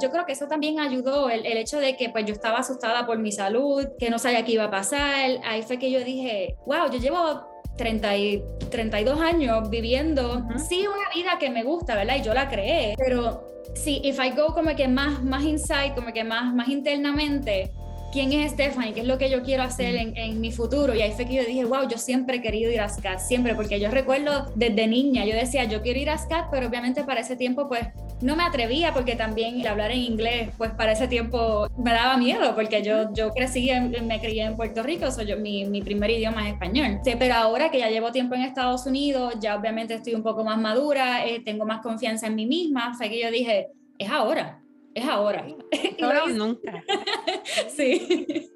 Yo creo que eso también ayudó, el, el, hecho de que pues yo estaba asustada por mi salud, que no sabía qué iba a pasar. Ahí fue que yo dije, wow, yo llevo 30 y 32 años viviendo, sí, una vida que me gusta, ¿verdad? Y yo la creé, pero sí, if I go como que más, más inside, como que más, más internamente, quién es Stephanie, qué es lo que yo quiero hacer en, en, mi futuro. Y ahí fue que yo dije, wow, yo siempre he querido ir a SCAT, siempre, porque yo recuerdo desde niña, yo decía, yo quiero ir a SCAT, pero obviamente para ese tiempo, pues no me atrevía, porque también hablar en inglés, pues para ese tiempo me daba miedo, porque yo, yo crecí, me crié en Puerto Rico, soy yo, mi, mi primer idioma es español. Sí, pero ahora que ya llevo tiempo en Estados Unidos, ya obviamente estoy un poco más madura, eh, tengo más confianza en mí misma, fue que yo dije, es ahora es ahora. Ahora o nunca. sí.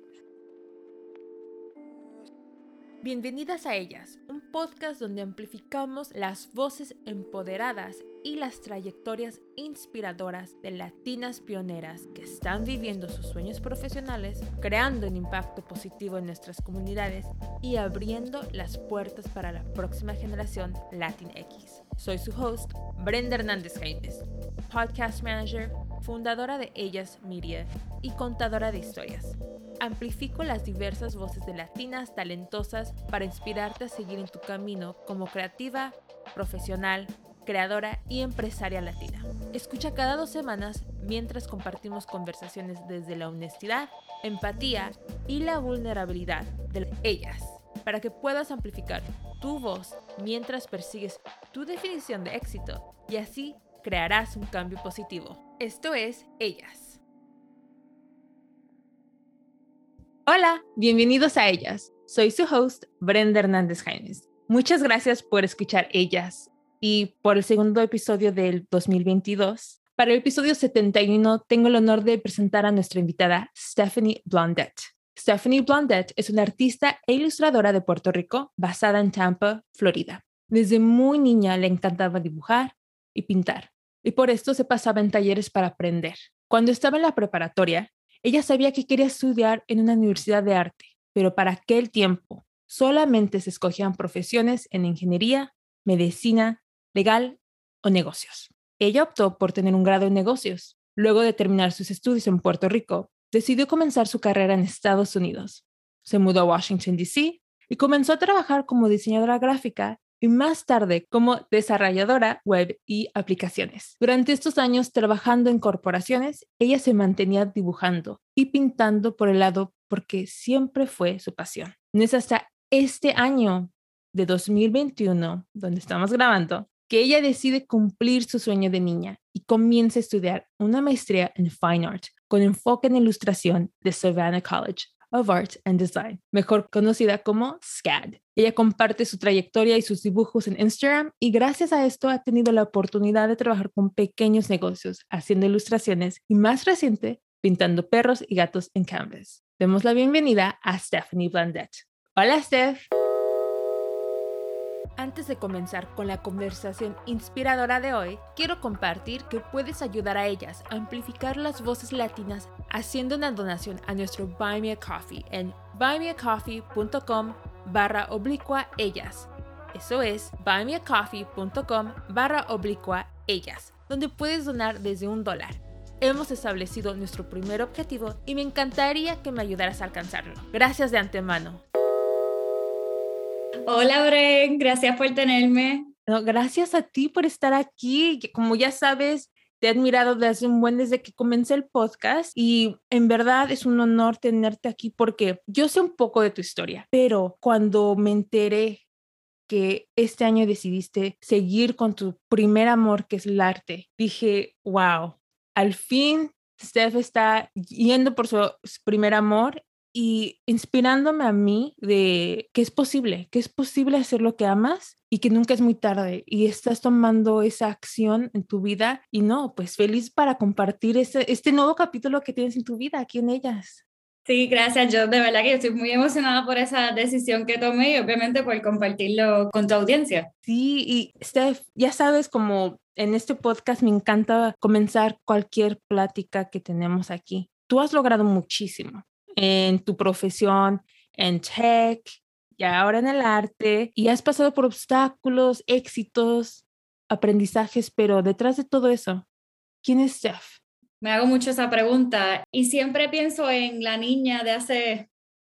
Bienvenidas a ellas, un podcast donde amplificamos las voces empoderadas y las trayectorias inspiradoras de latinas pioneras que están viviendo sus sueños profesionales, creando un impacto positivo en nuestras comunidades y abriendo las puertas para la próxima generación Latinx. Soy su host, Brenda Hernández Jaime, podcast manager, fundadora de Ellas Media y contadora de historias. Amplifico las diversas voces de latinas talentosas para inspirarte a seguir en tu camino como creativa, profesional, creadora y empresaria latina. Escucha cada dos semanas mientras compartimos conversaciones desde la honestidad, empatía y la vulnerabilidad de ellas, para que puedas amplificar tu voz mientras persigues tu definición de éxito y así crearás un cambio positivo. Esto es Ellas. Hola, bienvenidos a Ellas. Soy su host, Brenda Hernández Jaimes. Muchas gracias por escuchar Ellas y por el segundo episodio del 2022. Para el episodio 71 tengo el honor de presentar a nuestra invitada Stephanie Blondet. Stephanie Blondet es una artista e ilustradora de Puerto Rico basada en Tampa, Florida. Desde muy niña le encantaba dibujar y pintar y por esto se pasaba en talleres para aprender. Cuando estaba en la preparatoria, ella sabía que quería estudiar en una universidad de arte, pero para aquel tiempo solamente se escogían profesiones en ingeniería, medicina, legal o negocios. Ella optó por tener un grado en negocios. Luego de terminar sus estudios en Puerto Rico, decidió comenzar su carrera en Estados Unidos. Se mudó a Washington, D.C. y comenzó a trabajar como diseñadora gráfica y más tarde como desarrolladora web y aplicaciones. Durante estos años trabajando en corporaciones, ella se mantenía dibujando y pintando por el lado porque siempre fue su pasión. No es hasta este año de 2021, donde estamos grabando, que ella decide cumplir su sueño de niña y comienza a estudiar una maestría en Fine Art con enfoque en ilustración de Savannah College of Art and Design, mejor conocida como SCAD. Ella comparte su trayectoria y sus dibujos en Instagram y gracias a esto ha tenido la oportunidad de trabajar con pequeños negocios, haciendo ilustraciones y más reciente, pintando perros y gatos en canvas. Demos la bienvenida a Stephanie Blandet. Hola, Steph. Antes de comenzar con la conversación inspiradora de hoy, quiero compartir que puedes ayudar a ellas a amplificar las voces latinas haciendo una donación a nuestro Buy Me a Coffee en buymeacoffee.com barra oblicua ellas. Eso es buymeacoffee.com barra oblicua ellas, donde puedes donar desde un dólar. Hemos establecido nuestro primer objetivo y me encantaría que me ayudaras a alcanzarlo. Gracias de antemano. Hola, Bren, gracias por tenerme. gracias a ti por estar aquí. Como ya sabes, te he admirado desde un buen desde que comencé el podcast y en verdad es un honor tenerte aquí porque yo sé un poco de tu historia, pero cuando me enteré que este año decidiste seguir con tu primer amor, que es el arte, dije, wow, al fin Steph está yendo por su primer amor y inspirándome a mí de que es posible, que es posible hacer lo que amas y que nunca es muy tarde y estás tomando esa acción en tu vida y no, pues feliz para compartir este, este nuevo capítulo que tienes en tu vida aquí en ellas. Sí, gracias. Yo de verdad que estoy muy emocionada por esa decisión que tomé y obviamente por compartirlo con tu audiencia. Sí, y Steph, ya sabes, como en este podcast me encanta comenzar cualquier plática que tenemos aquí. Tú has logrado muchísimo en tu profesión, en tech y ahora en el arte, y has pasado por obstáculos, éxitos, aprendizajes, pero detrás de todo eso, ¿quién es Steph? me hago mucho esa pregunta y siempre pienso en la niña de hace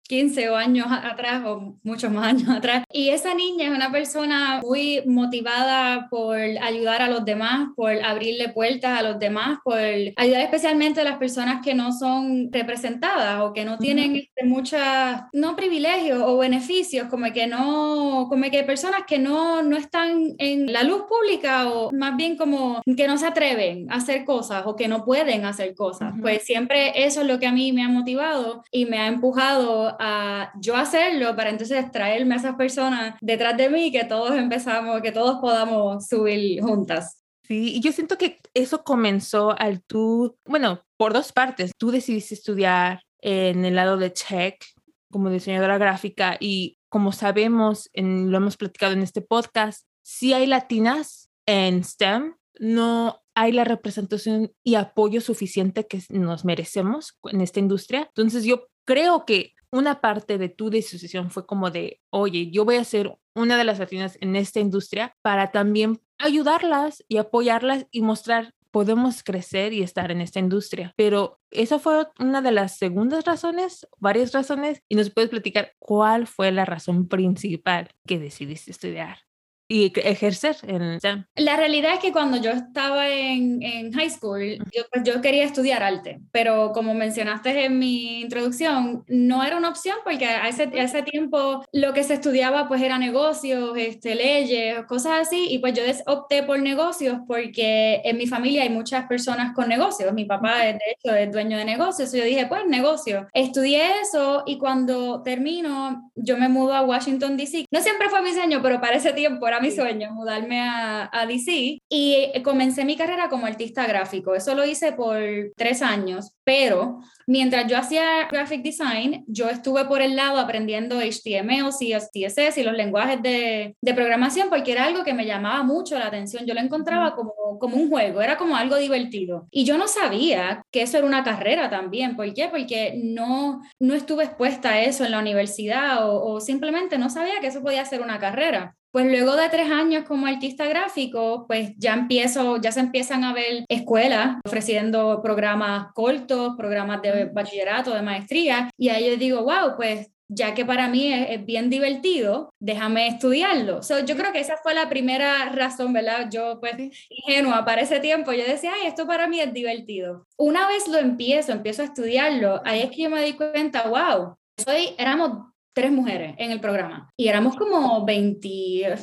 15 o años atrás o muchos más años atrás. Y esa niña es una persona muy motivada por ayudar a los demás, por abrirle puertas a los demás, por ayudar especialmente a las personas que no son representadas o que no tienen este, muchas, no privilegios o beneficios, como que no, como que personas que no, no están en la luz pública o más bien como que no se atreven a hacer cosas o que no pueden hacer cosas. Pues siempre eso es lo que a mí me ha motivado y me ha empujado a yo hacerlo para entonces traerme a esas personas detrás de mí que todos empezamos, que todos podamos subir juntas. Sí, y yo siento que eso comenzó al tú, bueno, por dos partes. Tú decidiste estudiar en el lado de tech como diseñadora gráfica y como sabemos, en, lo hemos platicado en este podcast, si hay latinas en STEM, no hay la representación y apoyo suficiente que nos merecemos en esta industria. Entonces yo creo que una parte de tu decisión fue como de, oye, yo voy a ser una de las latinas en esta industria para también ayudarlas y apoyarlas y mostrar podemos crecer y estar en esta industria. Pero esa fue una de las segundas razones, varias razones, y nos puedes platicar cuál fue la razón principal que decidiste estudiar y ejercer en La realidad es que cuando yo estaba en, en high school, yo, pues yo quería estudiar arte, pero como mencionaste en mi introducción, no era una opción porque a ese, a ese tiempo lo que se estudiaba pues era negocios, este, leyes, cosas así, y pues yo opté por negocios porque en mi familia hay muchas personas con negocios, mi papá de hecho es dueño de negocios, y yo dije pues negocio, estudié eso y cuando termino yo me mudo a Washington, D.C., no siempre fue mi sueño, pero para ese tiempo era mi sueño, mudarme a, a DC y comencé mi carrera como artista gráfico. Eso lo hice por tres años, pero mientras yo hacía graphic design, yo estuve por el lado aprendiendo HTML, CSS y los lenguajes de, de programación porque era algo que me llamaba mucho la atención. Yo lo encontraba como, como un juego, era como algo divertido. Y yo no sabía que eso era una carrera también. ¿Por qué? Porque no, no estuve expuesta a eso en la universidad o, o simplemente no sabía que eso podía ser una carrera. Pues luego de tres años como artista gráfico, pues ya empiezo, ya se empiezan a ver escuelas ofreciendo programas cortos, programas de bachillerato, de maestría, y ahí yo digo, wow, pues ya que para mí es, bien divertido, déjame estudiarlo. So, yo creo que esa fue la primera razón, ¿verdad? Yo, pues, ingenua para ese tiempo, yo decía, ay, esto para mí es divertido. Una vez lo empiezo, empiezo a estudiarlo, ahí es que yo me di cuenta, wow, soy, éramos tres mujeres en el programa y éramos como 20,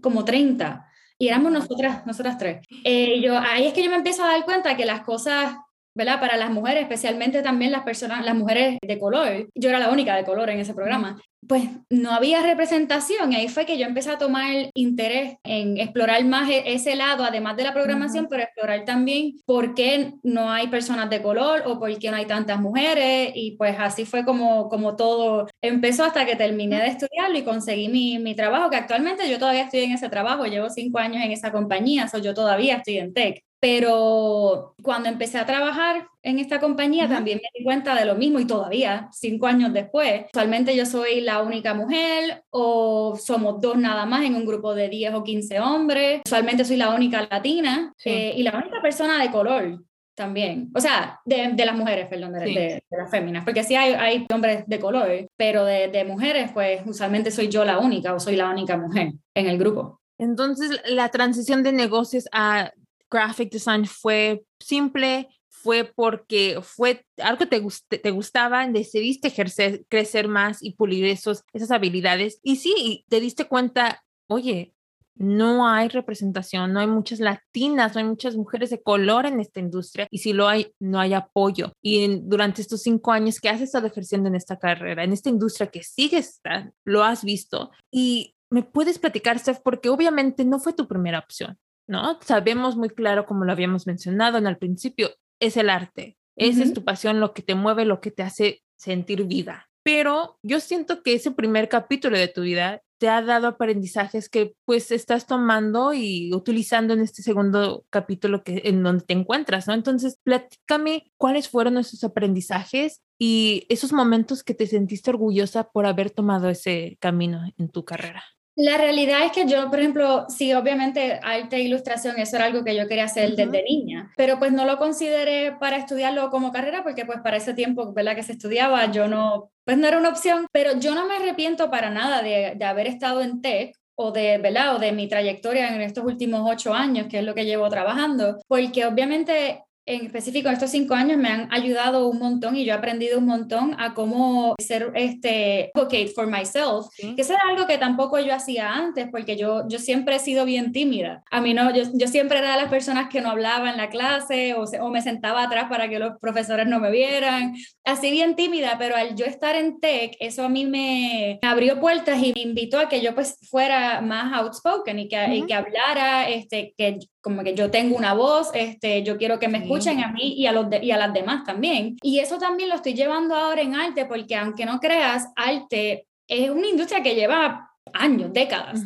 como 30 y éramos nosotras, nosotras tres. Eh, yo, ahí es que yo me empiezo a dar cuenta que las cosas ¿verdad? Para las mujeres, especialmente también las personas, las mujeres de color. Yo era la única de color en ese programa. Pues no había representación y ahí fue que yo empecé a tomar interés en explorar más e-, ese lado, además de la programación, pero explorar también por qué no hay personas de color o por qué no hay tantas mujeres y pues así fue como, como todo empezó hasta que terminé de estudiarlo y conseguí mi, mi trabajo, que actualmente yo todavía estoy en ese trabajo, llevo cinco años en esa compañía, so yo todavía estoy en tech pero cuando empecé a trabajar en esta compañía también me di cuenta de lo mismo y todavía, cinco años después, actualmente yo soy la única mujer o somos dos nada más en un grupo de 10 o 15 hombres, usualmente soy la única latina eh, y la única persona de color también, o sea, de, de las mujeres, perdón, de, de, las féminas, porque sí hay, hay hombres de color, pero de mujeres, pues usualmente soy yo la única o soy la única mujer en el grupo. Entonces, la transición de negocios a graphic design fue simple, fue porque fue algo que te, te gustaba, decidiste ejercer, crecer más y pulir esos, esas habilidades. Y sí, te diste cuenta, oye, no hay representación, no hay muchas latinas, no hay muchas mujeres de color en esta industria y si lo hay, no hay apoyo. Y durante estos cinco años que has estado ejerciendo en esta carrera, en esta industria que sigues, lo has visto y me puedes platicar, Steph, porque obviamente no fue tu primera opción. ¿No? Sabemos muy claro, como lo habíamos mencionado en el principio, es el arte. Esa es tu pasión, lo que te mueve, lo que te hace sentir vida. Pero yo siento que ese primer capítulo de tu vida te ha dado aprendizajes que pues estás tomando y utilizando en este segundo capítulo que en donde te encuentras, ¿no? Entonces, platícame cuáles fueron esos aprendizajes y esos momentos que te sentiste orgullosa por haber tomado ese camino en tu carrera. La realidad es que yo, por ejemplo, sí, obviamente arte e ilustración, eso era algo que yo quería hacer desde niña, pero pues no lo consideré para estudiarlo como carrera porque pues para ese tiempo, ¿verdad? Que se estudiaba, yo no, pues no era una opción, pero yo no me arrepiento para nada de, de haber estado en TEC o de, ¿verdad? o de mi trayectoria en estos últimos ocho años, que es lo que llevo trabajando, porque obviamente en específico estos cinco años me han ayudado un montón y yo he aprendido un montón a cómo ser este advocate for myself, que eso era algo que tampoco yo hacía antes porque yo, yo siempre he sido bien tímida. A mí no, yo, yo siempre era de las personas que no hablaba en la clase o, o me sentaba atrás para que los profesores no me vieran, así bien tímida, pero al yo estar en tech, eso a mí me abrió puertas y me invitó a que yo pues fuera más outspoken y que, y que hablara, este, que como que yo tengo una voz, este, yo quiero que me escuchen a mí y a, los y a las demás también. Y eso también lo estoy llevando ahora en arte, porque aunque no creas, arte es una industria que lleva años, décadas.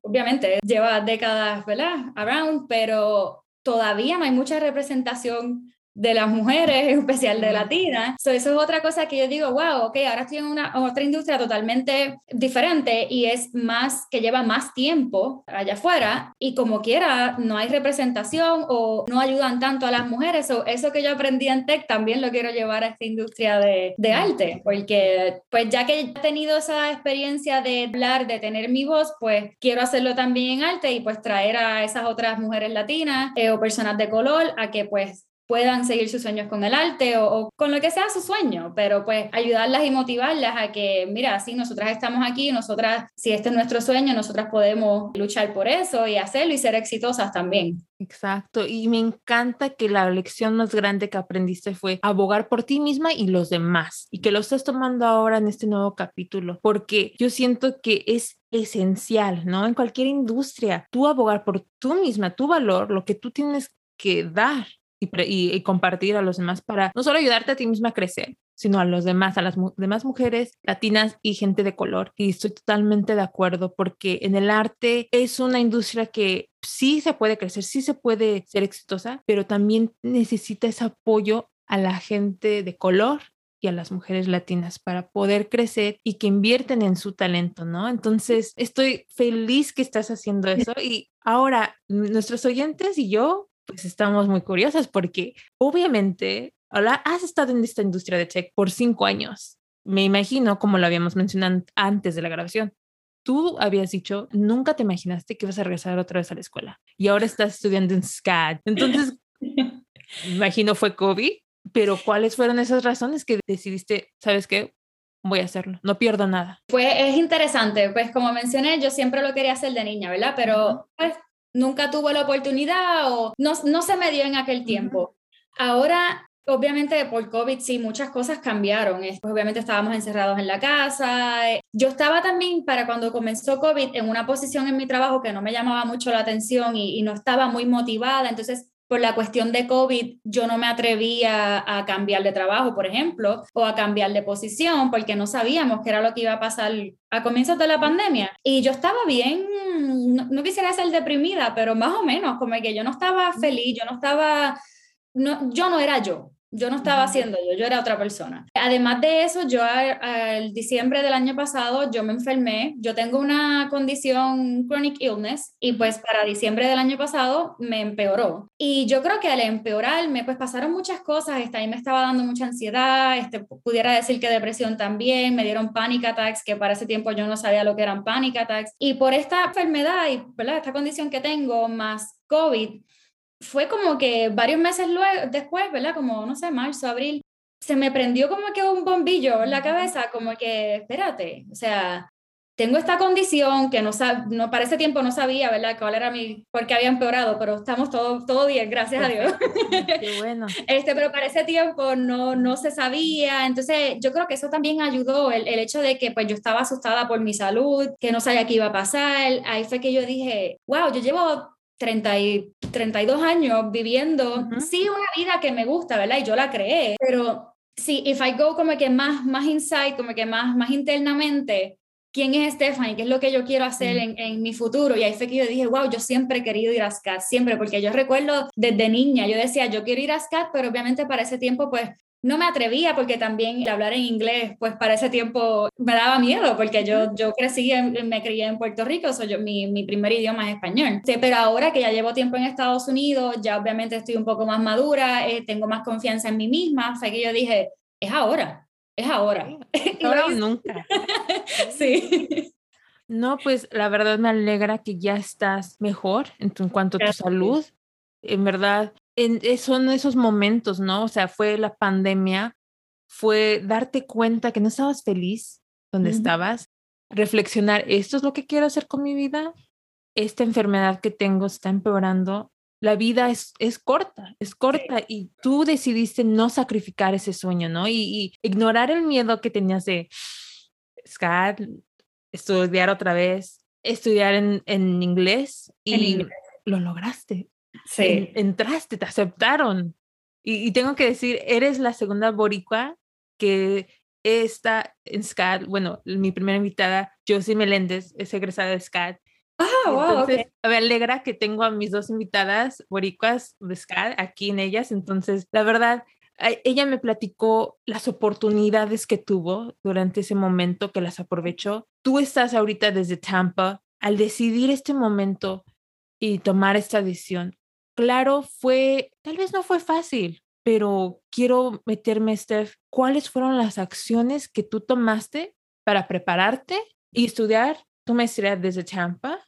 obviamente lleva décadas, ¿verdad? Around, pero todavía no hay mucha representación de las mujeres, en especial de latinas. eso es otra cosa que yo digo, wow, ok, ahora estoy en una otra industria totalmente diferente y es más, que lleva más tiempo allá afuera y como quiera, no hay representación o no ayudan tanto a las mujeres. o eso que yo aprendí en tech también lo quiero llevar a esta industria de, de arte, porque pues ya que he tenido esa experiencia de hablar, de tener mi voz, pues quiero hacerlo también en arte y pues traer a esas otras mujeres latinas eh, o personas de color a que pues puedan seguir sus sueños con el arte o, con lo que sea su sueño, pero pues ayudarlas y motivarlas a que, mira, si nosotras estamos aquí, nosotras, si este es nuestro sueño, nosotras podemos luchar por eso y hacerlo y ser exitosas también. Exacto, y me encanta que la lección más grande que aprendiste fue abogar por ti misma y los demás, y que lo estás tomando ahora en este nuevo capítulo, porque yo siento que es esencial, ¿no? En cualquier industria, tú abogar por tú misma, tu valor, lo que tú tienes que dar y, compartir a los demás para no solo ayudarte a ti misma a crecer, sino a los demás, a las demás mujeres latinas y gente de color. Y estoy totalmente de acuerdo porque en el arte es una industria que sí se puede crecer, sí se puede ser exitosa, pero también necesita ese apoyo a la gente de color y a las mujeres latinas para poder crecer y que invierten en su talento, ¿no? Entonces, estoy feliz que estás haciendo eso y ahora nuestros oyentes y yo pues estamos muy curiosas porque obviamente ahora has estado en esta industria de tech por cinco años. Me imagino, como lo habíamos mencionado antes de la grabación, tú habías dicho, nunca te imaginaste que ibas a regresar otra vez a la escuela y ahora estás estudiando en SCAD. Entonces, imagino fue COVID, pero ¿cuáles fueron esas razones que decidiste, sabes qué? Voy a hacerlo, no pierdo nada. Pues es interesante, pues como mencioné, yo siempre lo quería hacer de niña, ¿verdad? Pero pues nunca tuve la oportunidad o no, no se me dio en aquel tiempo. Ahora, obviamente por COVID sí, muchas cosas cambiaron. Pues, obviamente estábamos encerrados en la casa. Yo estaba también para cuando comenzó COVID en una posición en mi trabajo que no me llamaba mucho la atención y, y no estaba muy motivada. Entonces por la cuestión de COVID, yo no me atrevía a cambiar de trabajo, por ejemplo, o a cambiar de posición, porque no sabíamos qué era lo que iba a pasar a comienzos de la pandemia. Y yo estaba bien, no, quisiera ser deprimida, pero más o menos, como que yo no estaba feliz, yo no estaba, no, yo no era yo yo no estaba haciendo yo, yo era otra persona. Además de eso, yo al diciembre del año pasado, yo me enfermé, yo tengo una condición chronic illness y pues para diciembre del año pasado me empeoró. Y yo creo que al empeorarme, pues pasaron muchas cosas, esta ahí me estaba dando mucha ansiedad, este, pudiera decir que depresión también, me dieron panic attacks, que para ese tiempo yo no sabía lo que eran panic attacks. Y por esta enfermedad y ¿verdad? esta condición que tengo, más COVID, fue como que varios meses luego, después, ¿verdad? Como, no sé, marzo, abril, se me prendió como que un bombillo en la cabeza, como que, espérate, o sea, tengo esta condición que no, no para ese tiempo no sabía, ¿verdad? Cuál era mi, porque había empeorado, pero estamos todo, todo bien, gracias a Dios. Qué bueno. Este, pero para ese tiempo no, no se sabía, entonces yo creo que eso también ayudó, el, el hecho de que pues yo estaba asustada por mi salud, que no sabía qué iba a pasar, ahí fue que yo dije, wow, yo llevo 30 y, 32 años viviendo, sí, una vida que me gusta, ¿verdad? Y yo la creé, pero sí, if I go como que más, más inside, como que más, más internamente, ¿quién es Stephanie? ¿Qué es lo que yo quiero hacer en, en, mi futuro? Y ahí fue que yo dije, wow, yo siempre he querido ir a SCAT, siempre, porque yo recuerdo desde niña, yo decía, yo quiero ir a SCAT, pero obviamente para ese tiempo, pues no me atrevía porque también hablar en inglés, pues para ese tiempo me daba miedo porque yo, yo crecí, me crié en Puerto Rico, soy yo, mi, mi, primer idioma es español. Sí, pero ahora que ya llevo tiempo en Estados Unidos, ya obviamente estoy un poco más madura, eh, tengo más confianza en mí misma, fue que yo dije, es ahora, es ahora. Ahora o nunca. sí. No, pues la verdad me alegra que ya estás mejor en, cuanto a tu salud. En verdad, en, eh, son esos momentos, ¿no? O sea, fue la pandemia, fue darte cuenta que no estabas feliz donde estabas, reflexionar, esto es lo que quiero hacer con mi vida, esta enfermedad que tengo está empeorando, la vida es, es corta, es corta y tú decidiste no sacrificar ese sueño, ¿no? Y, ignorar el miedo que tenías de, Scott, estudiar otra vez, estudiar en, en inglés y lo lograste. Sí. entraste, te aceptaron. Y, tengo que decir, eres la segunda boricua que está en SCAD. Bueno, mi primera invitada, Josie Meléndez, es egresada de SCAD. Ah, wow, Entonces, me alegra que tengo a mis dos invitadas boricuas de SCAD aquí en ellas. Entonces, la verdad, ella me platicó las oportunidades que tuvo durante ese momento, que las aprovechó. Tú estás ahorita desde Tampa. Al decidir este momento y tomar esta decisión, claro, fue, tal vez no fue fácil, pero quiero meterme, Steph, ¿cuáles fueron las acciones que tú tomaste para prepararte y estudiar tu maestría desde Tampa?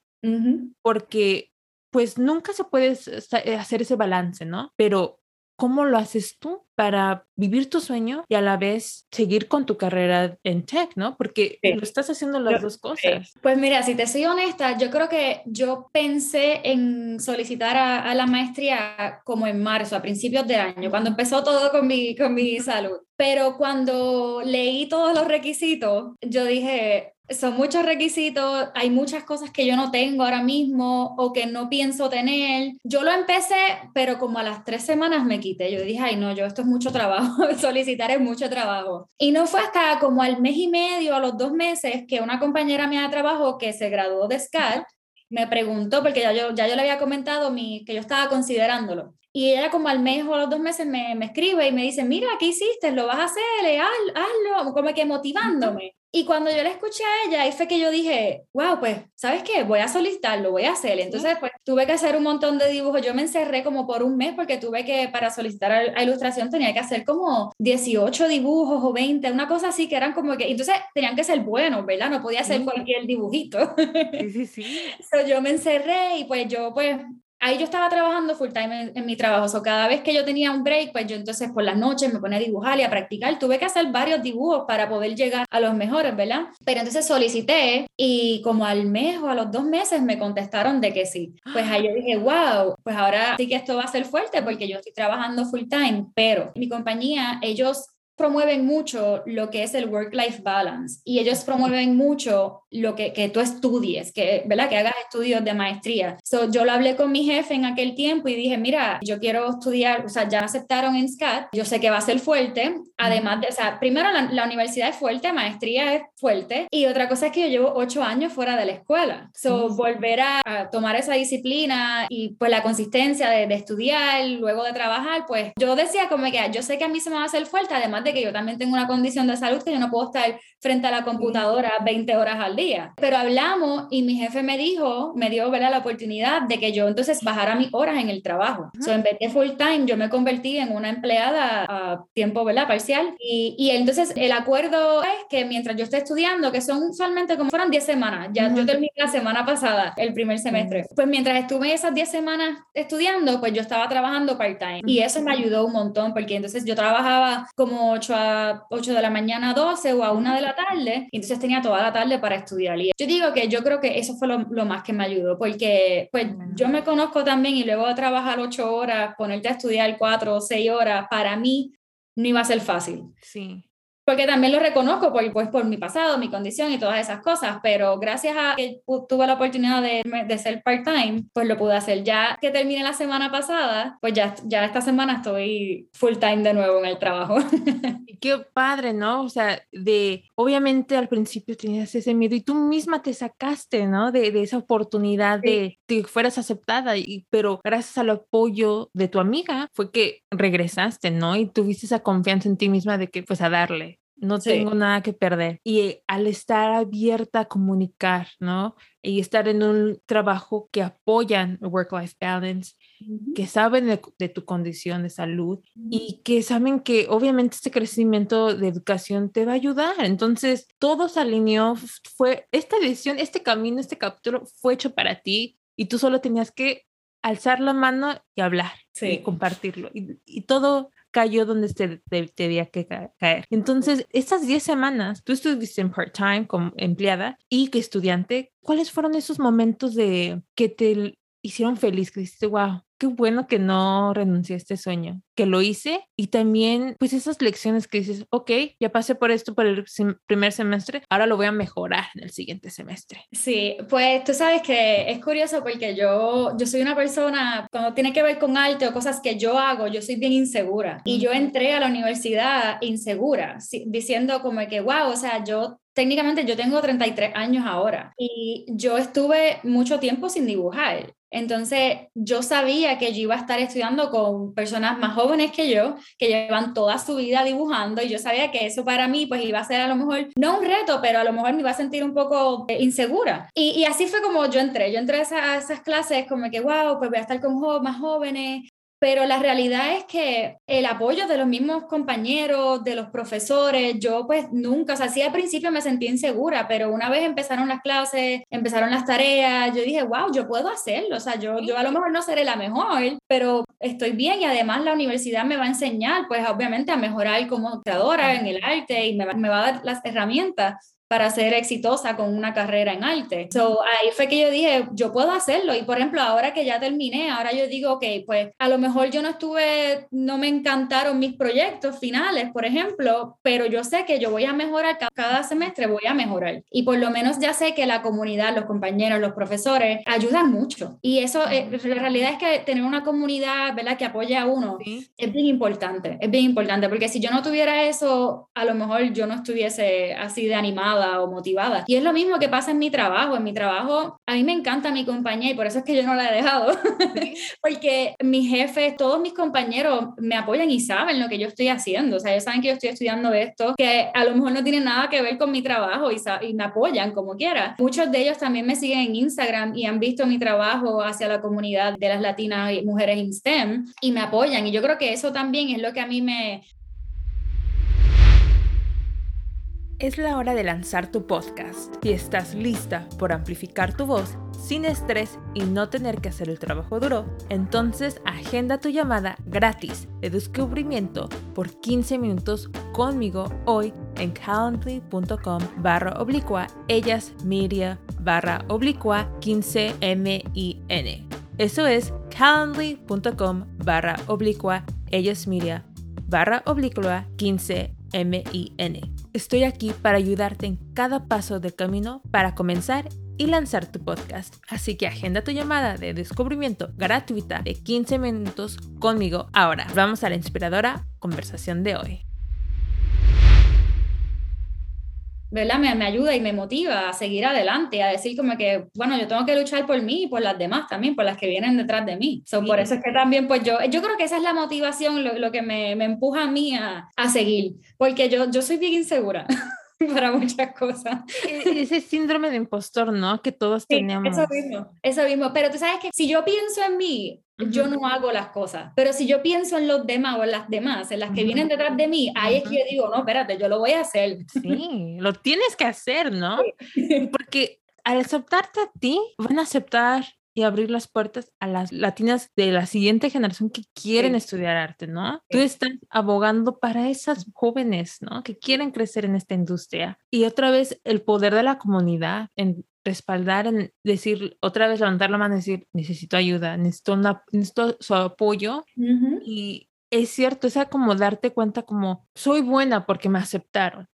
Porque pues nunca se puede eh, hacer ese balance, ¿no? Pero ¿cómo lo haces tú para vivir tu sueño y a la vez seguir con tu carrera en tech, ¿no? Porque lo estás haciendo las dos cosas. Pues mira, si te soy honesta, yo creo que yo pensé en solicitar a, la maestría como en marzo, a principios del año, cuando empezó todo con mi, con mi salud. Pero cuando leí todos los requisitos, yo dije, son muchos requisitos, hay muchas cosas que yo no tengo ahora mismo o que no pienso tener. Yo lo empecé, pero como a las tres semanas me quité. Yo dije, ay, no, yo esto es mucho trabajo, solicitar es mucho trabajo. Y no fue hasta como al mes y medio, a los dos meses, que una compañera mía de trabajo que se graduó de SCAD me preguntó, porque ya yo, ya yo le había comentado mi, que yo estaba considerándolo. Y ella como al mes o a los dos meses me, me escribe y me dice, mira, ¿qué hiciste? ¿Lo vas a hacer? hazlo, como que motivándome. Y cuando yo la escuché a ella, ahí fue que yo dije, wow, pues, ¿sabes qué? Voy a solicitarlo, voy a hacer. Entonces, pues, tuve que hacer un montón de dibujos. Yo me encerré como por un mes porque tuve que, para solicitar a, ilustración, tenía que hacer como 18 dibujos o 20, una cosa así que eran como que, entonces tenían que ser buenos, ¿verdad? No podía hacer cualquier dibujito. Sí, sí, sí. yo me encerré y pues yo, pues, ahí yo estaba trabajando full time en, mi trabajo, o cada vez que yo tenía un break, pues yo entonces por las noches me ponía a dibujar y a practicar, tuve que hacer varios dibujos para poder llegar a los mejores, ¿verdad? Pero entonces solicité y como al mes o a los dos meses me contestaron de que sí. Pues ahí yo dije, wow, pues ahora sí que esto va a ser fuerte porque yo estoy trabajando full time, pero mi compañía, ellos promueven mucho lo que es el work-life balance y ellos promueven mucho lo que, que tú estudies, que, ¿verdad? que hagas estudios de maestría. So, yo lo hablé con mi jefe en aquel tiempo y dije, mira, yo quiero estudiar, o sea, ya aceptaron en SCAT, yo sé que va a ser fuerte, además de, o sea, primero la, la universidad es fuerte, maestría es fuerte y otra cosa es que yo llevo ocho años fuera de la escuela. So, volver a, tomar esa disciplina y pues la consistencia de, de, estudiar, luego de trabajar, pues yo decía como que yo sé que a mí se me va a hacer fuerte, además de que yo también tengo una condición de salud que yo no puedo estar frente a la computadora 20 horas al día. Pero hablamos y mi jefe me dijo, me dio ¿verdad? la oportunidad de que yo entonces bajara mis horas en el trabajo. Uh en vez de full time, yo me convertí en una empleada a tiempo ¿verdad? parcial. Y, y entonces el acuerdo es que mientras yo esté estudiando, que son usualmente como fueron 10 semanas, ya yo terminé la semana pasada, el primer semestre, pues mientras estuve esas 10 semanas estudiando, pues yo estaba trabajando part-time. Y eso me ayudó un montón, porque entonces yo trabajaba como 8 a 8 de la mañana a 12 o a 1 de la tarde, y entonces tenía toda la tarde para estudiar. Yo digo que yo creo que eso fue lo, lo más que me ayudó, porque pues yo me conozco también y luego de trabajar 8 horas, ponerte a estudiar 4 o 6 horas, para mí no iba a ser fácil. Sí. Porque también lo reconozco por, pues, por mi pasado, mi condición y todas esas cosas, pero gracias a que tuve la oportunidad de, de ser part-time, pues lo pude hacer. Ya que terminé la semana pasada, pues ya, ya esta semana estoy full-time de nuevo en el trabajo. Qué padre, ¿no? O sea, de, obviamente al principio tenías ese miedo y tú misma te sacaste, ¿no? De, de esa oportunidad de que fueras aceptada, y, pero gracias al apoyo de tu amiga fue que regresaste, ¿no? Y tuviste esa confianza en ti misma de que pues a darle no tengo nada que perder. Y al estar abierta a comunicar, ¿no? Y estar en un trabajo que apoyan work-life balance, que saben de, tu condición de salud y que saben que obviamente este crecimiento de educación te va a ayudar. Entonces, todo se alineó, fue esta decisión, este camino, este capítulo fue hecho para ti y tú solo tenías que alzar la mano y hablar y compartirlo. Y, y todo cayó donde te, tenía que caer. Entonces, estas 10 semanas, tú estuviste en part-time como empleada y que estudiante, ¿cuáles fueron esos momentos de que te hicieron feliz, que dijiste, wow, qué bueno que no renuncié a este sueño, que lo hice. Y también pues esas lecciones que dices, ok, ya pasé por esto por el primer semestre, ahora lo voy a mejorar en el siguiente semestre. Sí, pues tú sabes que es curioso porque yo, yo soy una persona, cuando tiene que ver con arte o cosas que yo hago, yo soy bien insegura. Y yo entré a la universidad insegura, diciendo como que, wow, o sea, yo técnicamente yo tengo 33 años ahora y yo estuve mucho tiempo sin dibujar. Entonces yo sabía que yo iba a estar estudiando con personas más jóvenes que yo, que llevan toda su vida dibujando y yo sabía que eso para mí pues iba a ser a lo mejor, no un reto, pero a lo mejor me iba a sentir un poco eh, insegura. Y, así fue como yo entré. Yo entré a esas clases como que, wow, pues voy a estar con más jóvenes, pero la realidad es que el apoyo de los mismos compañeros, de los profesores, yo pues nunca, o sea, sí al principio me sentí insegura, pero una vez empezaron las clases, empezaron las tareas, yo dije, wow, yo puedo hacerlo, o sea, yo, yo a lo mejor no seré la mejor, pero estoy bien y además la universidad me va a enseñar, pues obviamente a mejorar como creadora en el arte y me me va a dar las herramientas para ser exitosa con una carrera en arte. So, ahí fue que yo dije, yo puedo hacerlo. Y por ejemplo, ahora que ya terminé, ahora yo digo, ok, pues a lo mejor yo no estuve, no me encantaron mis proyectos finales, por ejemplo, pero yo sé que yo voy a mejorar cada semestre, voy a mejorar. Y por lo menos ya sé que la comunidad, los compañeros, los profesores ayudan mucho. Y eso, eh, la realidad es que tener una comunidad, ¿verdad?, que apoya a uno es bien importante, es bien importante, porque si yo no tuviera eso, a lo mejor yo no estuviese así de animada o motivada. Y es lo mismo que pasa en mi trabajo. En mi trabajo, a mí me encanta mi compañía y por eso es que yo no la he dejado. Porque mis jefes, todos mis compañeros me apoyan y saben lo que yo estoy haciendo. O sea, ellos saben que yo estoy estudiando esto, que a lo mejor no tiene nada que ver con mi trabajo y, y me apoyan como quiera. Muchos de ellos también me siguen en Instagram y han visto mi trabajo hacia la comunidad de las latinas y mujeres en STEM y me apoyan. Y yo creo que eso también es lo que a mí me, Es la hora de lanzar tu podcast. Si estás lista por amplificar tu voz sin estrés y no tener que hacer el trabajo duro, entonces agenda tu llamada gratis de descubrimiento por 15 minutos conmigo hoy en calendly.com barra oblicua ellas media barra oblicua 15 min. Eso es calendly.com barra oblicua ellas media barra oblicua 15 min. Estoy aquí para ayudarte en cada paso del camino para comenzar y lanzar tu podcast. Así que agenda tu llamada de descubrimiento gratuita de 15 minutos conmigo ahora. Vamos a la inspiradora conversación de hoy. ¿Verdad? Me, me, ayuda y me motiva a seguir adelante, a decir como que, bueno, yo tengo que luchar por mí y por las demás también, por las que vienen detrás de mí. So, Por eso es que también, pues yo, yo creo que esa es la motivación, lo, lo que me, me, empuja a mí a, a, seguir, porque yo, yo soy bien insegura. para muchas cosas. E, ese síndrome de impostor, ¿no? Que todos tenemos. Eso mismo, eso mismo. Pero tú sabes que si yo pienso en mí, yo no hago las cosas. Pero si yo pienso en los demás o en las demás, en las que vienen detrás de mí, ahí es que yo digo, no, espérate, yo lo voy a hacer. Sí, lo tienes que hacer, ¿no? Porque al aceptarte a ti, van a aceptar y abrir las puertas a las latinas de la siguiente generación que quieren estudiar arte, ¿no? Tú estás abogando para esas jóvenes, ¿no? Que quieren crecer en esta industria. Y otra vez el poder de la comunidad en respaldar, en decir, otra vez levantar la mano y decir, necesito ayuda, necesito, una, necesito su apoyo. Y es cierto, es como darte cuenta como soy buena porque me aceptaron.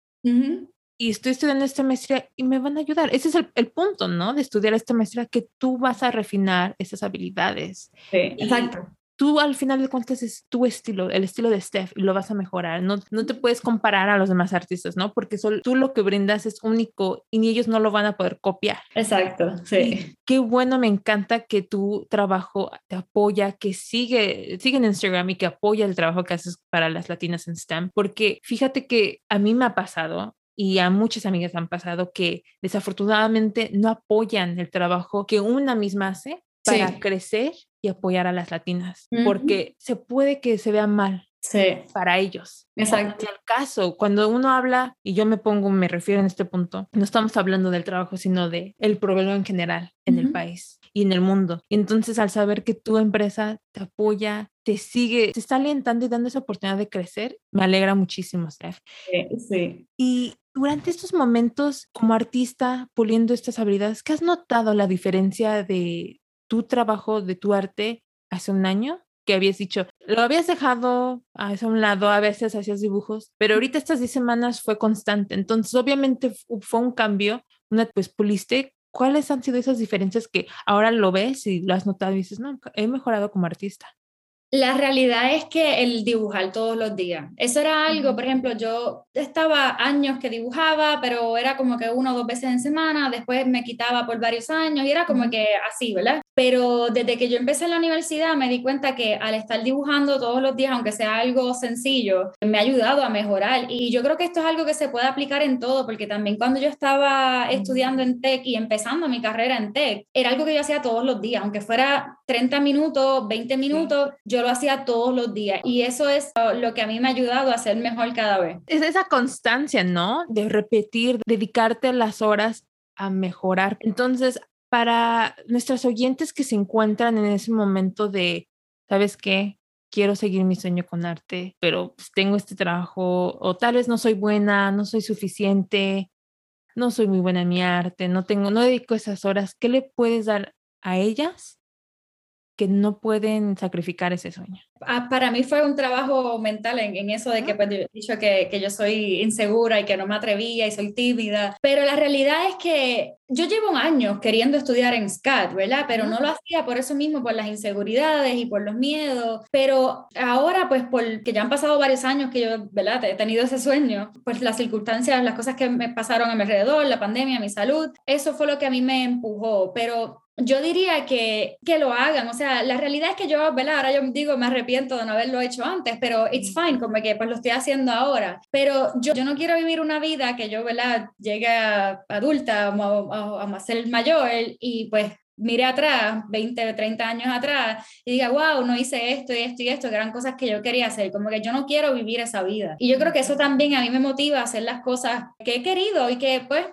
Y estoy estudiando esta maestría y me van a ayudar. Ese es el, el, punto, ¿no? De estudiar esta maestría, que tú vas a refinar esas habilidades. Sí, exacto tú al final de cuentas es tu estilo, el estilo de Steph y lo vas a mejorar. No, no te puedes comparar a los demás artistas, ¿no? Porque solo, tú lo que brindas es único y ni ellos no lo van a poder copiar. Exacto, sí. qué bueno, me encanta que tu trabajo te apoya, que sigue, sigue en Instagram y que apoya el trabajo que haces para las latinas en STEM, porque fíjate que a mí me ha pasado y a muchas amigas han pasado que desafortunadamente no apoyan el trabajo que una misma hace para crecer y apoyar a las latinas, porque se puede que se vea mal para ellos. Exacto. En el caso, cuando uno habla, y yo me pongo, me refiero en este punto, no estamos hablando del trabajo, sino de el problema en general en el país y en el mundo. Entonces, al saber que tu empresa te apoya, te sigue, te está alentando y dando esa oportunidad de crecer, me alegra muchísimo, Steph. sí. Y durante estos momentos, como artista, puliendo estas habilidades, ¿qué has notado la diferencia de tu trabajo de tu arte hace un año que habías dicho, lo habías dejado hacia un lado, a veces hacías dibujos, pero ahorita estas 10 semanas fue constante. Entonces, obviamente fue un cambio, una, pues puliste. ¿Cuáles han sido esas diferencias que ahora lo ves y lo has notado y dices, no, he mejorado como artista? La realidad es que el dibujar todos los días, eso era algo, por ejemplo, yo estaba años que dibujaba, pero era como que uno o dos veces en semana, después me quitaba por varios años y era como que así, ¿verdad? Pero desde que yo empecé en la universidad me di cuenta que al estar dibujando todos los días, aunque sea algo sencillo, me ha ayudado a mejorar. Y yo creo que esto es algo que se puede aplicar en todo, porque también cuando yo estaba estudiando en tech y empezando mi carrera en tech, era algo que yo hacía todos los días, aunque fuera 30 minutos, 20 minutos, yo lo hacía todos los días. Y eso es lo que a mí me ha ayudado a ser mejor cada vez. Es esa constancia, ¿no? De repetir, dedicarte las horas a mejorar. Entonces, para nuestros oyentes que se encuentran en ese momento de, ¿sabes qué? Quiero seguir mi sueño con arte, pero pues, tengo este trabajo o tal vez no soy buena, no soy suficiente, no soy muy buena en mi arte, no tengo, no dedico esas horas. ¿Qué le puedes dar a ellas que no pueden sacrificar ese sueño? Ah, para mí fue un trabajo mental en, eso de que pues, he dicho que, que, yo soy insegura y que no me atrevía y soy tímida, pero la realidad es que yo llevo años queriendo estudiar en SCAD, ¿verdad? Pero no lo hacía por eso mismo, por las inseguridades y por los miedos, pero ahora pues porque ya han pasado varios años que yo, ¿verdad? He tenido ese sueño, pues las circunstancias, las cosas que me pasaron a mi alrededor, la pandemia, mi salud, eso fue lo que a mí me empujó, pero yo diría que, que lo hagan, o sea, la realidad es que yo, ¿verdad? Ahora yo digo, me arrepiento de no haberlo hecho antes, pero it's fine, como que pues lo estoy haciendo ahora, pero yo, yo no quiero vivir una vida que yo, ¿verdad? Llegue a adulta a, a, ser mayor y pues mire atrás, 20 o 30 años atrás, y diga, wow, no hice esto y esto y esto, que eran cosas que yo quería hacer, como que yo no quiero vivir esa vida. Y yo creo que eso también a mí me motiva a hacer las cosas que he querido y que pues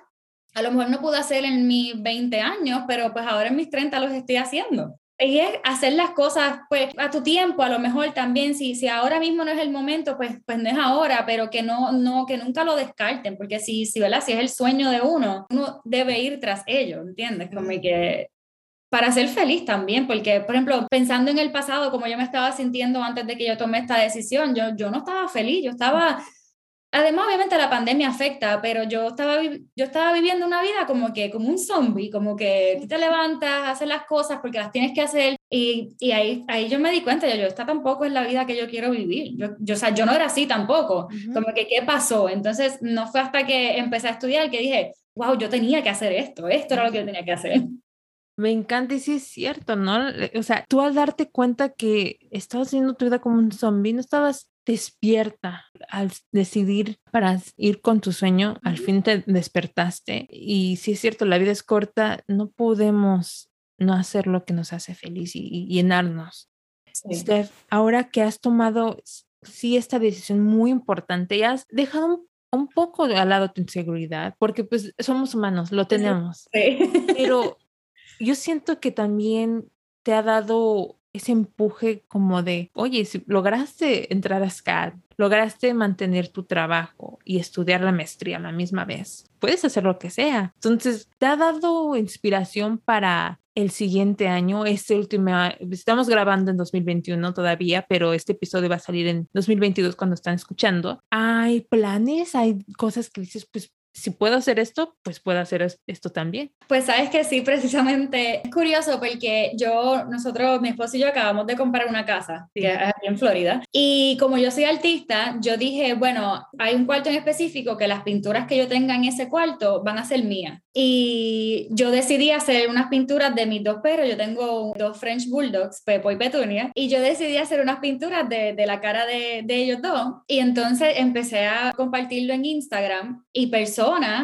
a lo mejor no pude hacer en mis 20 años, pero pues ahora en mis 30 los estoy haciendo. Y es hacer las cosas pues a tu tiempo, a lo mejor también, si, si ahora mismo no es el momento, pues, pues no es ahora, pero que, no, no, que nunca lo descarten, porque si, si, ¿verdad? si es el sueño de uno, uno debe ir tras ello, ¿entiendes? Como que para ser feliz también, porque, por ejemplo, pensando en el pasado, como yo me estaba sintiendo antes de que yo tomé esta decisión, yo, yo no estaba feliz, yo estaba Además, obviamente la pandemia afecta, pero yo estaba, yo estaba viviendo una vida como que como un zombie, como que tú te levantas, haces las cosas porque las tienes que hacer y, y ahí, ahí yo me di cuenta, yo, yo, esta tampoco es la vida que yo quiero vivir. Yo, yo, o sea, yo no era así tampoco, como que qué pasó. Entonces, no fue hasta que empecé a estudiar que dije, wow, yo tenía que hacer esto, esto era lo que yo tenía que hacer. Me encanta y sí es cierto, ¿no? O sea, tú al darte cuenta que estabas haciendo tu vida como un zombie, no estabas despierta al decidir para ir con tu sueño, al fin te despertaste. Y si es cierto, la vida es corta, no podemos no hacer lo que nos hace feliz y, llenarnos. Steph, ahora que has tomado, sí, esta decisión muy importante y has dejado un, poco al lado tu inseguridad, porque pues somos humanos, lo tenemos. Pero yo siento que también te ha dado ese empuje como de, oye, si lograste entrar a SCAD, lograste mantener tu trabajo y estudiar la maestría a la misma vez, puedes hacer lo que sea. Entonces, ¿te ha dado inspiración para el siguiente año, este último, estamos grabando en 2021 todavía, pero este episodio va a salir en 2022 cuando están escuchando. Hay planes, hay cosas que dices, pues si puedo hacer esto, pues puedo hacer esto también. Pues sabes que sí, precisamente. Es curioso porque yo, nosotros, mi esposo y yo acabamos de comprar una casa que es aquí en Florida. Y como yo soy artista, yo dije, bueno, hay un cuarto en específico que las pinturas que yo tenga en ese cuarto van a ser mías. Y yo decidí hacer unas pinturas de mis dos perros. Yo tengo dos French Bulldogs, Pepo y Petunia. Y yo decidí hacer unas pinturas de, de la cara de, de ellos dos. Y entonces empecé a compartirlo en Instagram y personas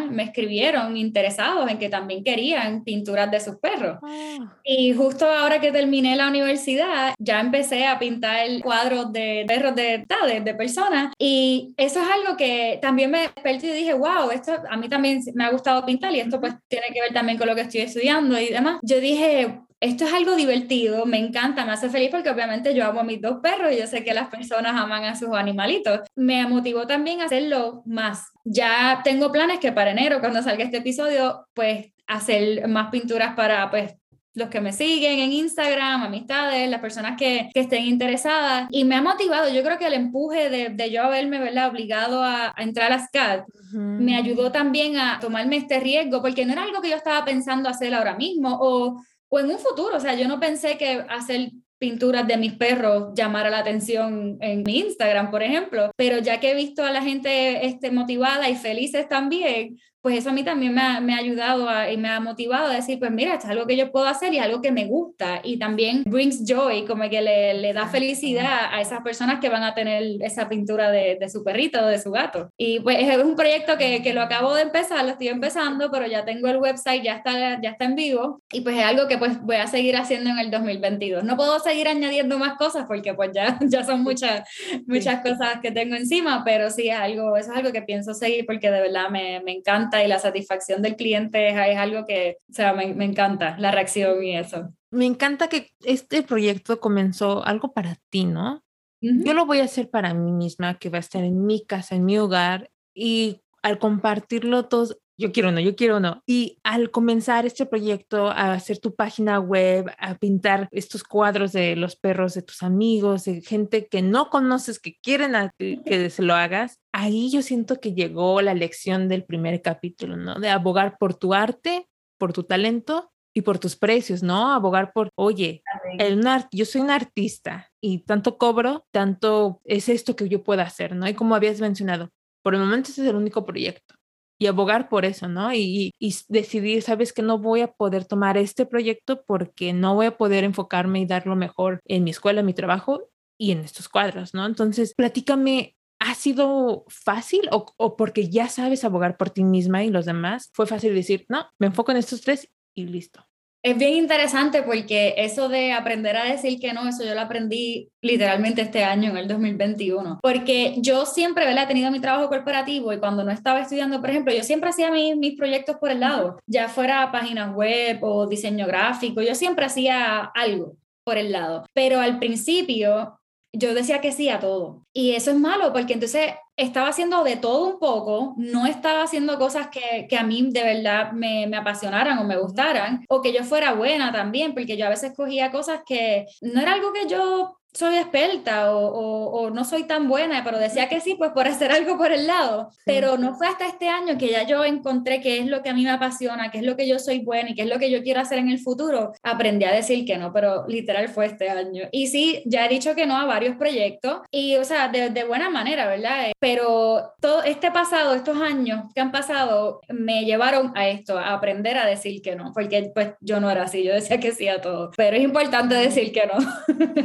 me escribieron interesados en que también querían pinturas de sus perros. Ah. Y justo ahora que terminé la universidad, ya empecé a pintar cuadros de perros de, de, de personas. Y eso es algo que también me desperté y dije, wow, esto a mí también me ha gustado pintar y esto pues tiene que ver también con lo que estoy estudiando y demás. Yo dije, esto es algo divertido, me encanta, me hace feliz porque obviamente yo amo a mis dos perros y yo sé que las personas aman a sus animalitos. Me motivó también a hacerlo más. Ya tengo planes que para enero, cuando salga este episodio, pues hacer más pinturas para pues los que me siguen en Instagram, amistades, las personas que, que, estén interesadas. Y me ha motivado, yo creo que el empuje de, de yo haberme ¿verdad? obligado a, entrar a SCAD me ayudó también a tomarme este riesgo, porque no era algo que yo estaba pensando hacer ahora mismo o o en un futuro, o sea, yo no pensé que hacer pinturas de mis perros llamara la atención en mi Instagram, por ejemplo, pero ya que he visto a la gente este, motivada y felices también, pues eso a mí también me ha, me ha ayudado y me ha motivado a decir, pues mira, esto es algo que yo puedo hacer y es algo que me gusta. Y también brings joy, como que le, le da felicidad a esas personas que van a tener esa pintura de, de su perrito o de su gato. Y pues es un proyecto que, que, lo acabo de empezar, lo estoy empezando, pero ya tengo el website, ya está, ya está en vivo. Y pues es algo que pues voy a seguir haciendo en el 2022. No puedo seguir añadiendo más cosas porque pues ya, ya son muchas, muchas cosas que tengo encima, pero sí es algo, eso es algo que pienso seguir porque de verdad me, me encanta y la satisfacción del cliente es, algo que, o sea, me, me encanta, la reacción y eso. Me encanta que este proyecto comenzó algo para ti, ¿no? Yo lo voy a hacer para mí misma, que va a estar en mi casa, en mi hogar, y al compartirlo todos, yo quiero uno, yo quiero uno. Y al comenzar este proyecto, a hacer tu página web, a pintar estos cuadros de los perros de tus amigos, de gente que no conoces, que quieren que se lo hagas, ahí yo siento que llegó la lección del primer capítulo, ¿no? De abogar por tu arte, por tu talento y por tus precios, ¿no? Abogar por, oye, el, yo soy un artista y tanto cobro, tanto es esto que yo puedo hacer, ¿no? Y como habías mencionado, por el momento ese es el único proyecto y abogar por eso, ¿no? Y, decidir, sabes que no voy a poder tomar este proyecto porque no voy a poder enfocarme y dar lo mejor en mi escuela, en mi trabajo y en estos cuadros, ¿no? Entonces, platícame, ¿ha sido fácil o, o porque ya sabes abogar por ti misma y los demás? Fue fácil decir, no, me enfoco en estos tres y listo. Es bien interesante porque eso de aprender a decir que no, eso yo lo aprendí literalmente este año, en el 2021. Porque yo siempre, ¿verdad? He tenido mi trabajo corporativo y cuando no estaba estudiando, por ejemplo, yo siempre hacía mis, mis proyectos por el lado, ya fuera páginas web o diseño gráfico, yo siempre hacía algo por el lado. Pero al principio yo decía que sí a todo. Y eso es malo porque entonces estaba haciendo de todo un poco, no estaba haciendo cosas que, que a mí de verdad me, me, apasionaran o me gustaran, o que yo fuera buena también, porque yo a veces cogía cosas que no era algo que yo soy experta o, o, no soy tan buena, pero decía que sí, pues por hacer algo por el lado. Pero no fue hasta este año que ya yo encontré qué es lo que a mí me apasiona, qué es lo que yo soy buena y qué es lo que yo quiero hacer en el futuro. Aprendí a decir que no, pero literal fue este año. Y sí, ya he dicho que no a varios proyectos y, o sea, de, de buena manera, ¿verdad? Pero todo este pasado, estos años que han pasado, me llevaron a esto, a aprender a decir que no, porque pues yo no era así, yo decía que sí a todo. Pero es importante decir que no.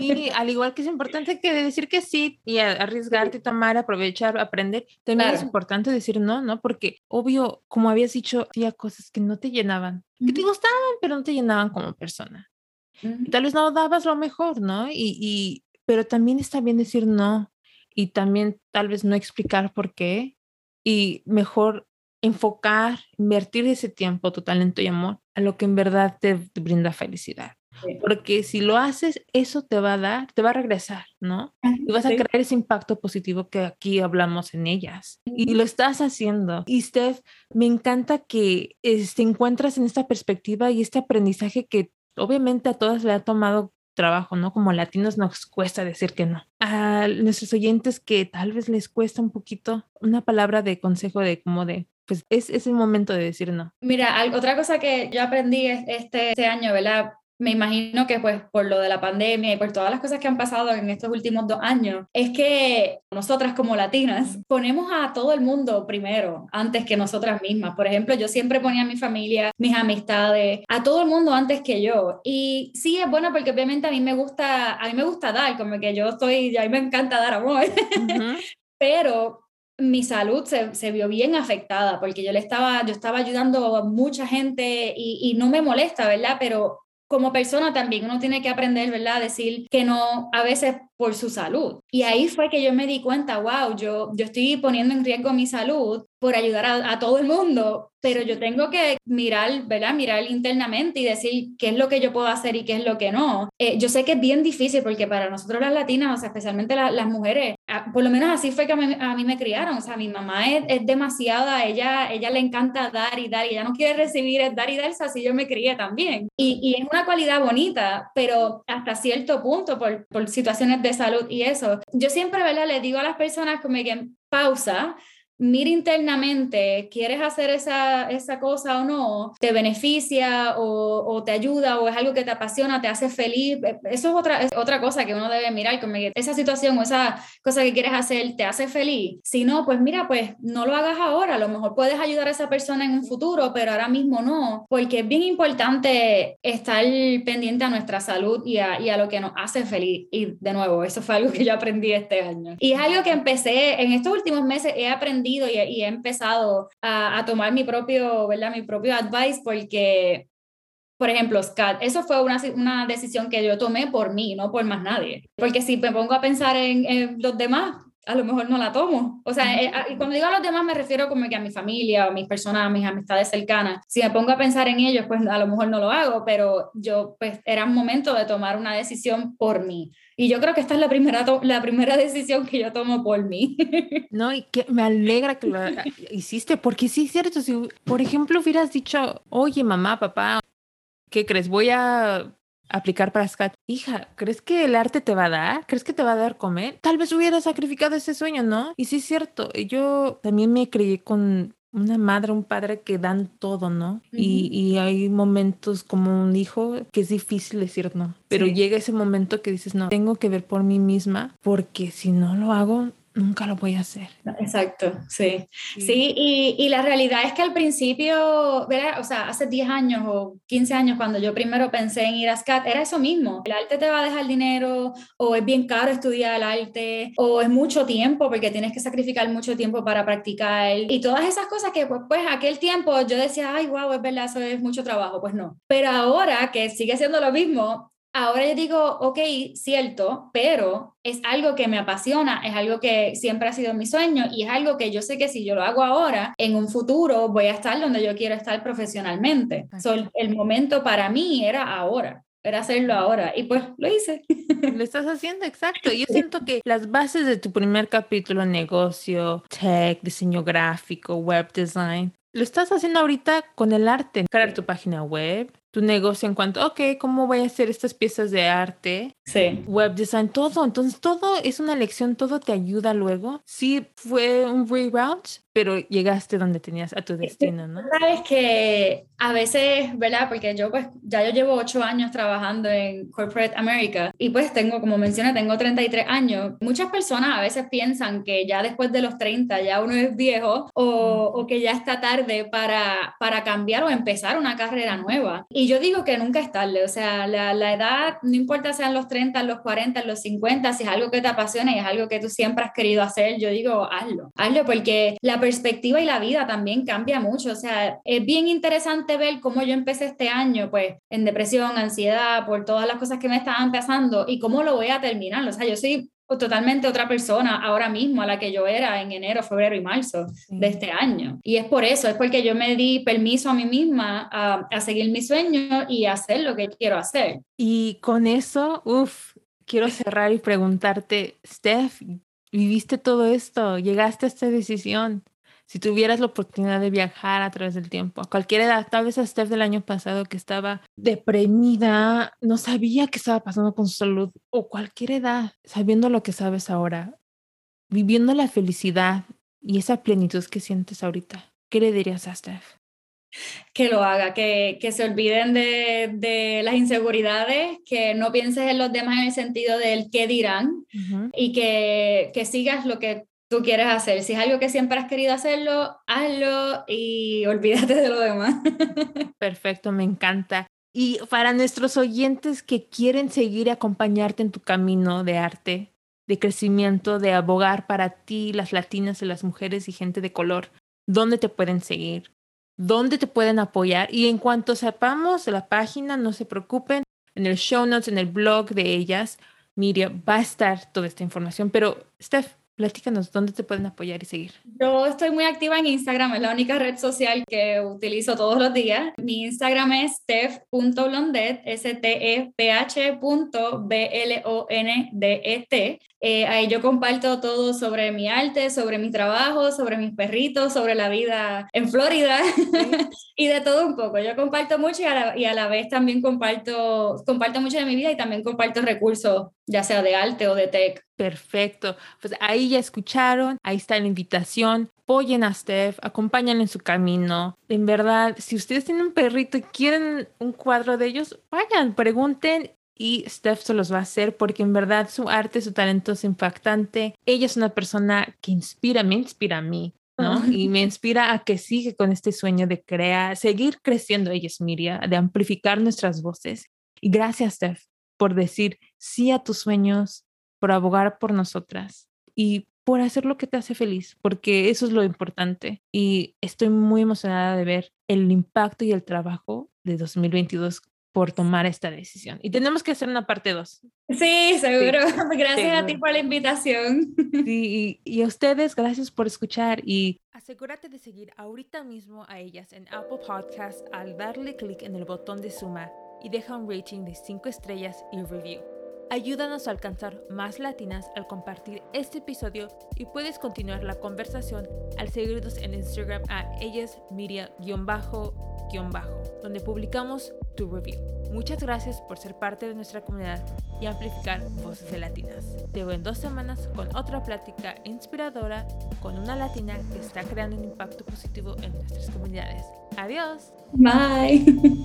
Y al igual que es importante que decir que sí y arriesgarte, tomar, aprovechar, aprender, también es importante decir no, ¿no? Porque obvio, como habías dicho, había cosas que no te llenaban, que te gustaban, pero no te llenaban como persona. tal vez no dabas lo mejor, ¿no? Y, y, pero también está bien decir no y también tal vez no explicar por qué y mejor enfocar, invertir ese tiempo, tu talento y amor a lo que en verdad te brinda felicidad. Porque si lo haces, eso te va a dar, te va a regresar, ¿no? Y vas a crear ese impacto positivo que aquí hablamos en ellas. Y lo estás haciendo. Y Steph, me encanta que te encuentras en esta perspectiva y este aprendizaje que obviamente a todas le ha tomado trabajo, ¿no? Como latinos nos cuesta decir que no. A nuestros oyentes que tal vez les cuesta un poquito una palabra de consejo de como de, pues es, es el momento de decir no. Mira, otra cosa que yo aprendí este, este año, ¿verdad? Me imagino que pues por lo de la pandemia y por todas las cosas que han pasado en estos últimos dos años, es que nosotras como latinas ponemos a todo el mundo primero, antes que nosotras mismas. Por ejemplo, yo siempre ponía a mi familia, mis amistades, a todo el mundo antes que yo. Y sí es bueno porque obviamente a mí me gusta, a mí me gusta dar, como que yo estoy, a mí me encanta dar amor. Pero mi salud se, se, vio bien afectada porque yo le estaba, yo estaba ayudando a mucha gente y, y, no me molesta, ¿verdad? Pero como persona también uno tiene que aprender, ¿verdad? A decir que no a veces por su salud. Y ahí fue que yo me di cuenta, wow, yo, yo estoy poniendo en riesgo mi salud por ayudar a, todo el mundo, pero yo tengo que mirar, ¿verdad? Mirar internamente y decir qué es lo que yo puedo hacer y qué es lo que no. Eh, yo sé que es bien difícil porque para nosotros las latinas, o sea, especialmente las mujeres, ah, por lo menos así fue que a mí, me criaron, o sea, mi mamá es, es, demasiada, ella, ella le encanta dar y dar y ella no quiere recibir, es dar y dar, así yo me crié también. Y, y es una cualidad bonita, pero hasta cierto punto, por, por situaciones de salud y eso. Yo siempre, ¿verdad? Le digo a las personas que pausa, mira internamente, ¿quieres hacer esa, esa cosa o no? ¿Te beneficia o, o, te ayuda o es algo que te apasiona, te hace feliz? E, eso es otra, es otra cosa que uno debe mirar, como que esa situación o esa cosa que quieres hacer te hace feliz. Si no, pues mira, pues no lo hagas ahora, a lo mejor puedes ayudar a esa persona en un futuro, pero ahora mismo no, porque es bien importante estar pendiente a nuestra salud y a, y a lo que nos hace feliz. Y de nuevo, eso fue algo que yo aprendí este año. Y es algo que empecé, en estos últimos meses he aprendido y, he empezado a, tomar mi propio, ¿verdad? Mi propio advice porque, por ejemplo, Scott, eso fue una, una decisión que yo tomé por mí, no por más nadie. Porque si me pongo a pensar en, en los demás, a lo mejor no la tomo. O sea, eh, y cuando digo a los demás me refiero como que a mi familia, a mis personas, a mis amistades cercanas. Si me pongo a pensar en ellos, pues a lo mejor no lo hago, pero yo, pues era un momento de tomar una decisión por mí. Y yo creo que esta es la primera, la primera decisión que yo tomo por mí. No, y que me alegra que lo hiciste, porque sí es cierto, si por ejemplo hubieras dicho, oye mamá, papá, ¿qué crees? Voy a aplicar para SCAT. Hija, ¿crees que el arte te va a dar? ¿Crees que te va a dar comer? Tal vez hubiera sacrificado ese sueño, ¿no? Y sí es cierto, yo también me creí con una madre, un padre que dan todo, ¿no? y, y, hay momentos como un hijo que es difícil decir no, pero llega ese momento que dices, no, tengo que ver por mí misma porque si no lo hago, nunca lo voy a hacer. Exacto, sí. Sí, y, y, la realidad es que al principio, ¿verdad? o sea, hace 10 años o 15 años cuando yo primero pensé en ir a SCAT, era eso mismo. El arte te va a dejar dinero o es bien caro estudiar el arte o es mucho tiempo porque tienes que sacrificar mucho tiempo para practicar y todas esas cosas que pues, pues aquel tiempo yo decía, ay, wow, es verdad, eso es mucho trabajo. Pues no. Pero ahora que sigue siendo lo mismo, ahora yo digo, ok, cierto, pero es algo que me apasiona, es algo que siempre ha sido mi sueño y es algo que yo sé que si yo lo hago ahora, en un futuro voy a estar donde yo quiero estar profesionalmente. el momento para mí era ahora era hacerlo ahora y pues lo hice. Lo estás haciendo, exacto. Yo siento que las bases de tu primer capítulo, negocio, tech, diseño gráfico, web design, lo estás haciendo ahorita con el arte. Crear tu página web, tu negocio en cuanto, ok, ¿cómo voy a hacer estas piezas de arte? Sí. Web design, todo. Entonces, todo es una lección, todo te ayuda luego. Sí, fue un reroute, pero llegaste donde tenías a tu destino, ¿no? Sabes que a veces, ¿verdad? Porque yo pues ya yo llevo ocho años trabajando en Corporate America y pues tengo, como mencioné, tengo 33 años. Muchas personas a veces piensan que ya después de los 30 ya uno es viejo o, o que ya está tarde para, para cambiar o empezar una carrera nueva. Y yo digo que nunca es tarde, o sea, la, la edad, no importa sean los 30, los 40, los 50, si es algo que te apasiona y es algo que tú siempre has querido hacer, yo digo, hazlo, hazlo porque la perspectiva y la vida también cambia mucho. O sea, es bien interesante ver cómo yo empecé este año, pues, en depresión, ansiedad, por todas las cosas que me estaban pasando y cómo lo voy a terminar. O sea, yo soy totalmente otra persona ahora mismo a la que yo era en enero, febrero y marzo de este año. Y es por eso, es porque yo me di permiso a mí misma a, a seguir mi sueño y hacer lo que quiero hacer. Y con eso, uff, quiero cerrar y preguntarte, Steph, viviste todo esto, llegaste a esta decisión. Si tuvieras la oportunidad de viajar a través del tiempo, a cualquier edad, tal vez a Steph del año pasado que estaba deprimida, no sabía qué estaba pasando con su salud, o cualquier edad, sabiendo lo que sabes ahora, viviendo la felicidad y esa plenitud que sientes ahorita, ¿qué le dirías a Steph? que lo haga, que, que se olviden de, de, las inseguridades, que no pienses en los demás en el sentido del qué dirán y que, que sigas lo que quieres hacer. Si es algo que siempre has querido hacerlo, hazlo y olvídate de lo demás. Perfecto, me encanta. Y para nuestros oyentes que quieren seguir y acompañarte en tu camino de arte, de crecimiento, de abogar para ti, las latinas y las mujeres y gente de color, ¿dónde te pueden seguir? dónde te pueden apoyar. Y en cuanto sepamos la página, no se preocupen, en el show notes, en el blog de ellas, Miriam, va a estar toda esta información. Pero, Steph, Platícanos, ¿dónde te pueden apoyar y seguir? Yo estoy muy activa en Instagram, es la única red social que utilizo todos los días. Mi Instagram es steph.blondet, S-T-E-P-H.B-L-O-N-D-E-T. Eh, ahí yo comparto todo sobre mi arte, sobre mi trabajo, sobre mis perritos, sobre la vida en Florida y de todo un poco. Yo comparto mucho y a, la, y a la vez también comparto, comparto mucho de mi vida y también comparto recursos, ya sea de arte o de tech. Perfecto. Pues ahí ya escucharon, ahí está la invitación. Apoyen a Steph, acompáñenle en su camino. En verdad, si ustedes tienen un perrito y quieren un cuadro de ellos, vayan, pregunten y Steph se los va a hacer porque en verdad su arte, su talento es impactante. Ella es una persona que inspira, me inspira a mí. ¿no? Y me inspira a que siga con este sueño de crear, seguir creciendo ella es Miria, de amplificar nuestras voces. Y gracias, Steph, por decir sí a tus sueños, por abogar por nosotras y por hacer lo que te hace feliz, porque eso es lo importante. Y estoy muy emocionada de ver el impacto y el trabajo de 2022 por tomar esta decisión. Y tenemos que hacer una parte 2. Sí, seguro. Gracias a ti por la invitación. Sí, y, y, a ustedes, gracias por escuchar y asegúrate de seguir ahorita mismo a ellas en Apple Podcast al darle clic en el botón de suma y deja un rating de 5 estrellas y review. Ayúdanos a alcanzar más latinas al compartir este episodio y puedes continuar la conversación al seguirnos en Instagram a ellas bajo donde publicamos tu review. Muchas gracias por ser parte de nuestra comunidad y amplificar voces de latinas. Te veo en dos semanas con otra plática inspiradora con una latina que está creando un impacto positivo en nuestras comunidades. Adiós. Bye.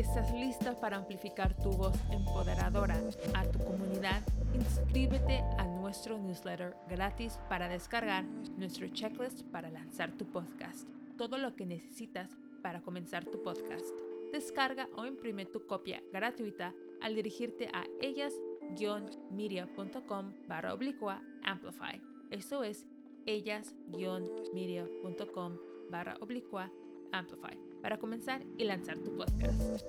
Estás lista para amplificar tu voz empoderadora a tu comunidad, inscríbete a nuestro newsletter gratis para descargar nuestro checklist para lanzar tu podcast. Todo lo que necesitas para comenzar tu podcast. Descarga o imprime tu copia gratuita al dirigirte a ellas-media.com barra oblicua amplify. Eso es ellas-media.com barra oblicua amplify para comenzar y lanzar tu podcast.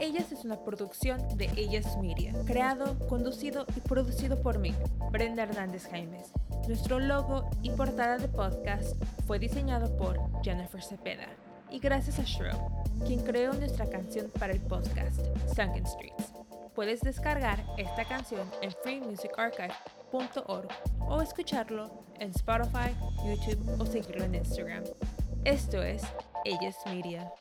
Ellas es una producción de Ellas Media, creado, conducido y producido por mí, Brenda Hernández Jaimes. Nuestro logo y portada de podcast fue diseñado por Jennifer Cepeda y gracias a Shrew, quien creó nuestra canción para el podcast, Sunken Streets. Puedes descargar esta canción en freemusicarchive.org o escucharlo en Spotify, YouTube o seguirlo en Instagram. Esto es Ellas Media.